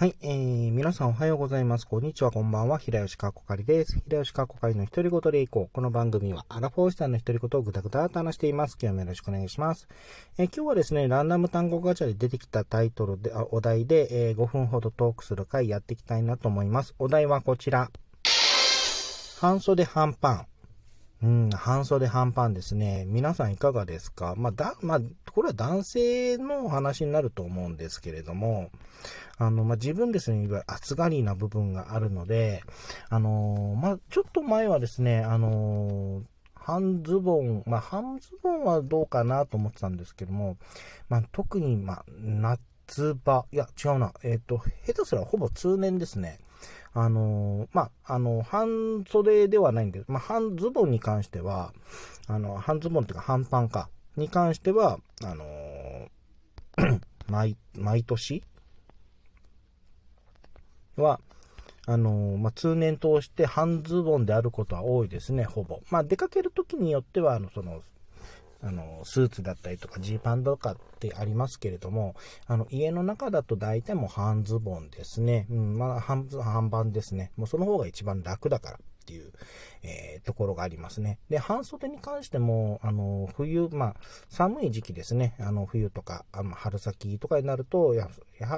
はい、えー、皆さんおはようございます。こんにちは、こんばんは。平吉かっこかりです。平吉かっこかりの独り言でいこう。この番組は、アラフォーシさんの独り言をぐだぐだと話しています。今日もよろしくお願いします。えー、今日はですね、ランダム単語ガチャで出てきたタイトルで、あお題で、えー、5分ほどトークする回やっていきたいなと思います。お題はこちら。半袖半パン。うん、半袖半パンですね。皆さんいかがですか？まあ、だ、まあ、これは男性の話になると思うんですけれども、あの、まあ、自分ですね、いわゆる暑がりな部分があるので、あのまあ、ちょっと前はですね、あの半ズボン、まあ、半ズボンはどうかなと思ってたんですけども、まあ、特に、まあ、夏場、いや、違うな、えっ、ー、と、下手すらほぼ通年ですね。あのー、まあ、あの、半袖ではないんです。まあ、半ズボンに関しては、あの、半ズボンっていうか半パンか、に関しては、あのー、毎、毎年は、あのー、まあ、通年通して半ズボンであることは多いですね、ほぼ。まあ、出かけるときによっては、あの、その、あの、スーツだったりとかジーパンとかってありますけれども、あの、家の中だと大体もう半ズボンですね。うん、まあ、半、半パンですね。もうその方が一番楽だからっていう、えー、ところがありますね。で、半袖に関しても、あの、冬、まあ、寒い時期ですね。あの、冬とか、あの春先とかになると、や、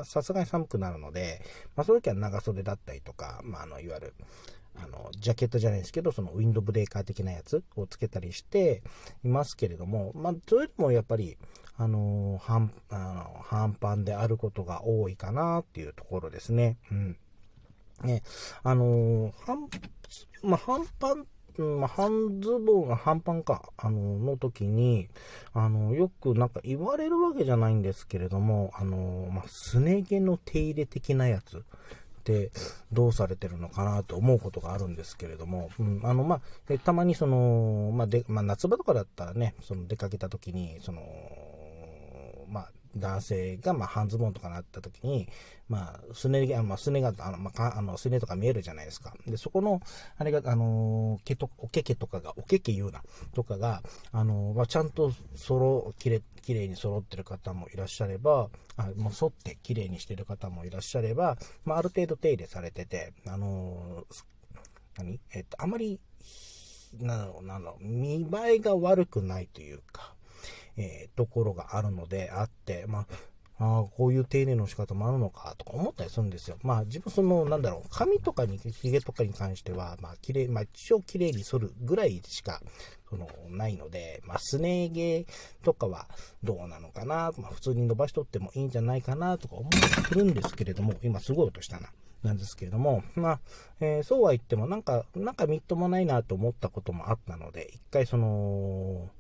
さすがに寒くなるので、まあ、そういう時は長袖だったりとか、まあ、あの、いわゆる、あの、ジャケットじゃないですけど、そのウィンドブレーカー的なやつをつけたりしていますけれども、まあ、それでもやっぱり、あの、半、あの、半パンであることが多いかなっていうところですね。うん。ね、あの、半、まあ、半パンまあ、半ズボンが半パンか、あの、の時に、あの、よくなんか言われるわけじゃないんですけれども、あの、まあ、すね毛の手入れ的なやつ。ってどうされてるのかなと思うことがあるんですけれども、うん、あの、まあ、たまにその、まあ、で、まあ、夏場とかだったらね、その出かけた時に、その、まあ、男性が、まあ、半ズボンとかなった時に、まあ、すね、まあ、すねが、あの、まあ、あの、すねとか見えるじゃないですか。で、そこの、あれが、あの、毛と、おけけとかが、おけけ言うな、とかが、あの、まあ、ちゃんと、そろ、きれ、きれいに揃ってる方もいらっしゃれば、あもう沿ってきれいにしてる方もいらっしゃれば、まあ、ある程度手入れされてて、あの、何？えっと、あまり、なの、なの、見栄えが悪くないというか、えー、ところがあるのであって、まあ、あこういう手入れの仕方もあるのかとか思ったりするんですよ。まあ自分その、なんだろう、髪とかに、髭とかに関しては、まあ綺麗、まあ一応綺麗に剃るぐらいしか、その、ないので、まあすね毛とかはどうなのかな、まあ普通に伸ばしとってもいいんじゃないかなとか思ってるんですけれども、今すごい音したな。なんですけれども、まあ、えー、そうは言ってもなんか、なんかみっともないなと思ったこともあったので、一回その、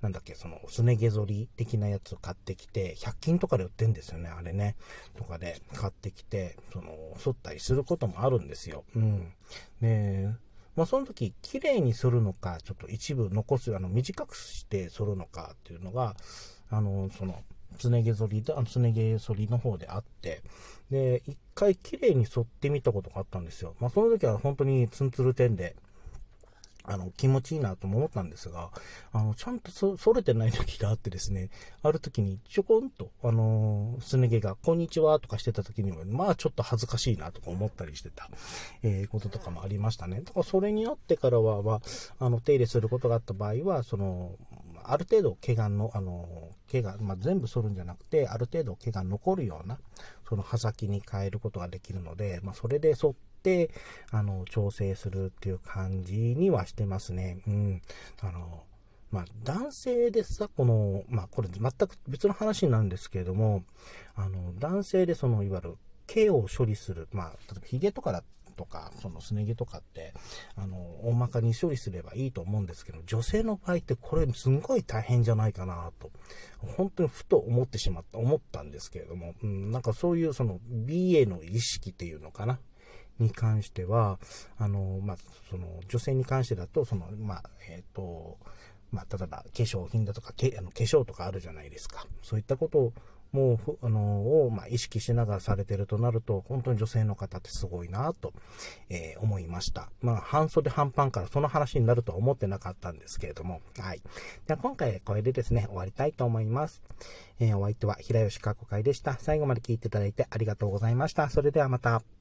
なんだっけ、その、すね毛剃り的なやつを買ってきて、100均とかで売ってんですよね、あれね。とかで買ってきて、その、剃ったりすることもあるんですよ。うん。で、まあ、その時、綺麗に剃るのか、ちょっと一部残す、あの、短くして剃るのかっていうのが、あの、その、すね毛剃りで、あの、すね毛剃りの方であって、で、一回綺麗に剃ってみたことがあったんですよ。まあ、その時は本当にツンツルテンで、あの、気持ちいいなとも思ったんですが、あの、ちゃんとそ、それてない時があってですね、ある時にちょこんと、あのー、すね毛が、こんにちはとかしてた時には、まあちょっと恥ずかしいなとか思ったりしてた、えー、こととかもありましたね。だからそれによってからは、まあ、あの、手入れすることがあった場合は、その、ある程度毛がの、あの、毛が、まあ、全部剃るんじゃなくて、ある程度毛が残るような、その刃先に変えることができるので、まあ、それで剃っ、あの、調整するっていう感じにはしてますね。うん。あの、まあ、男性でさ、この、まあ、これ全く別の話なんですけれども、あの、男性でその、いわゆる、毛を処理する、まあ、例えば髭とかだとか、そのすね毛とかって、あの、大まかに処理すればいいと思うんですけど、女性の場合ってこれすんごい大変じゃないかなと、本当にふと思ってしまった、思ったんですけれども、うん、なんかそういうその美への意識っていうのかな。に関しては、あの、まあ、その、女性に関してだと、その、まあ、えっ、ー、と、まあ、例えば化粧品だとか、けあの化粧とかあるじゃないですか。そういったことをもう、あの、を、まあ、意識しながらされてるとなると、本当に女性の方ってすごいなと、えー、思いました。まあ、半袖半パンからその話になるとは思ってなかったんですけれども、はい。では、今回これでですね、終わりたいと思います。えー、お相手は平吉かこ会でした。最後まで聞いていただいてありがとうございました。それではまた。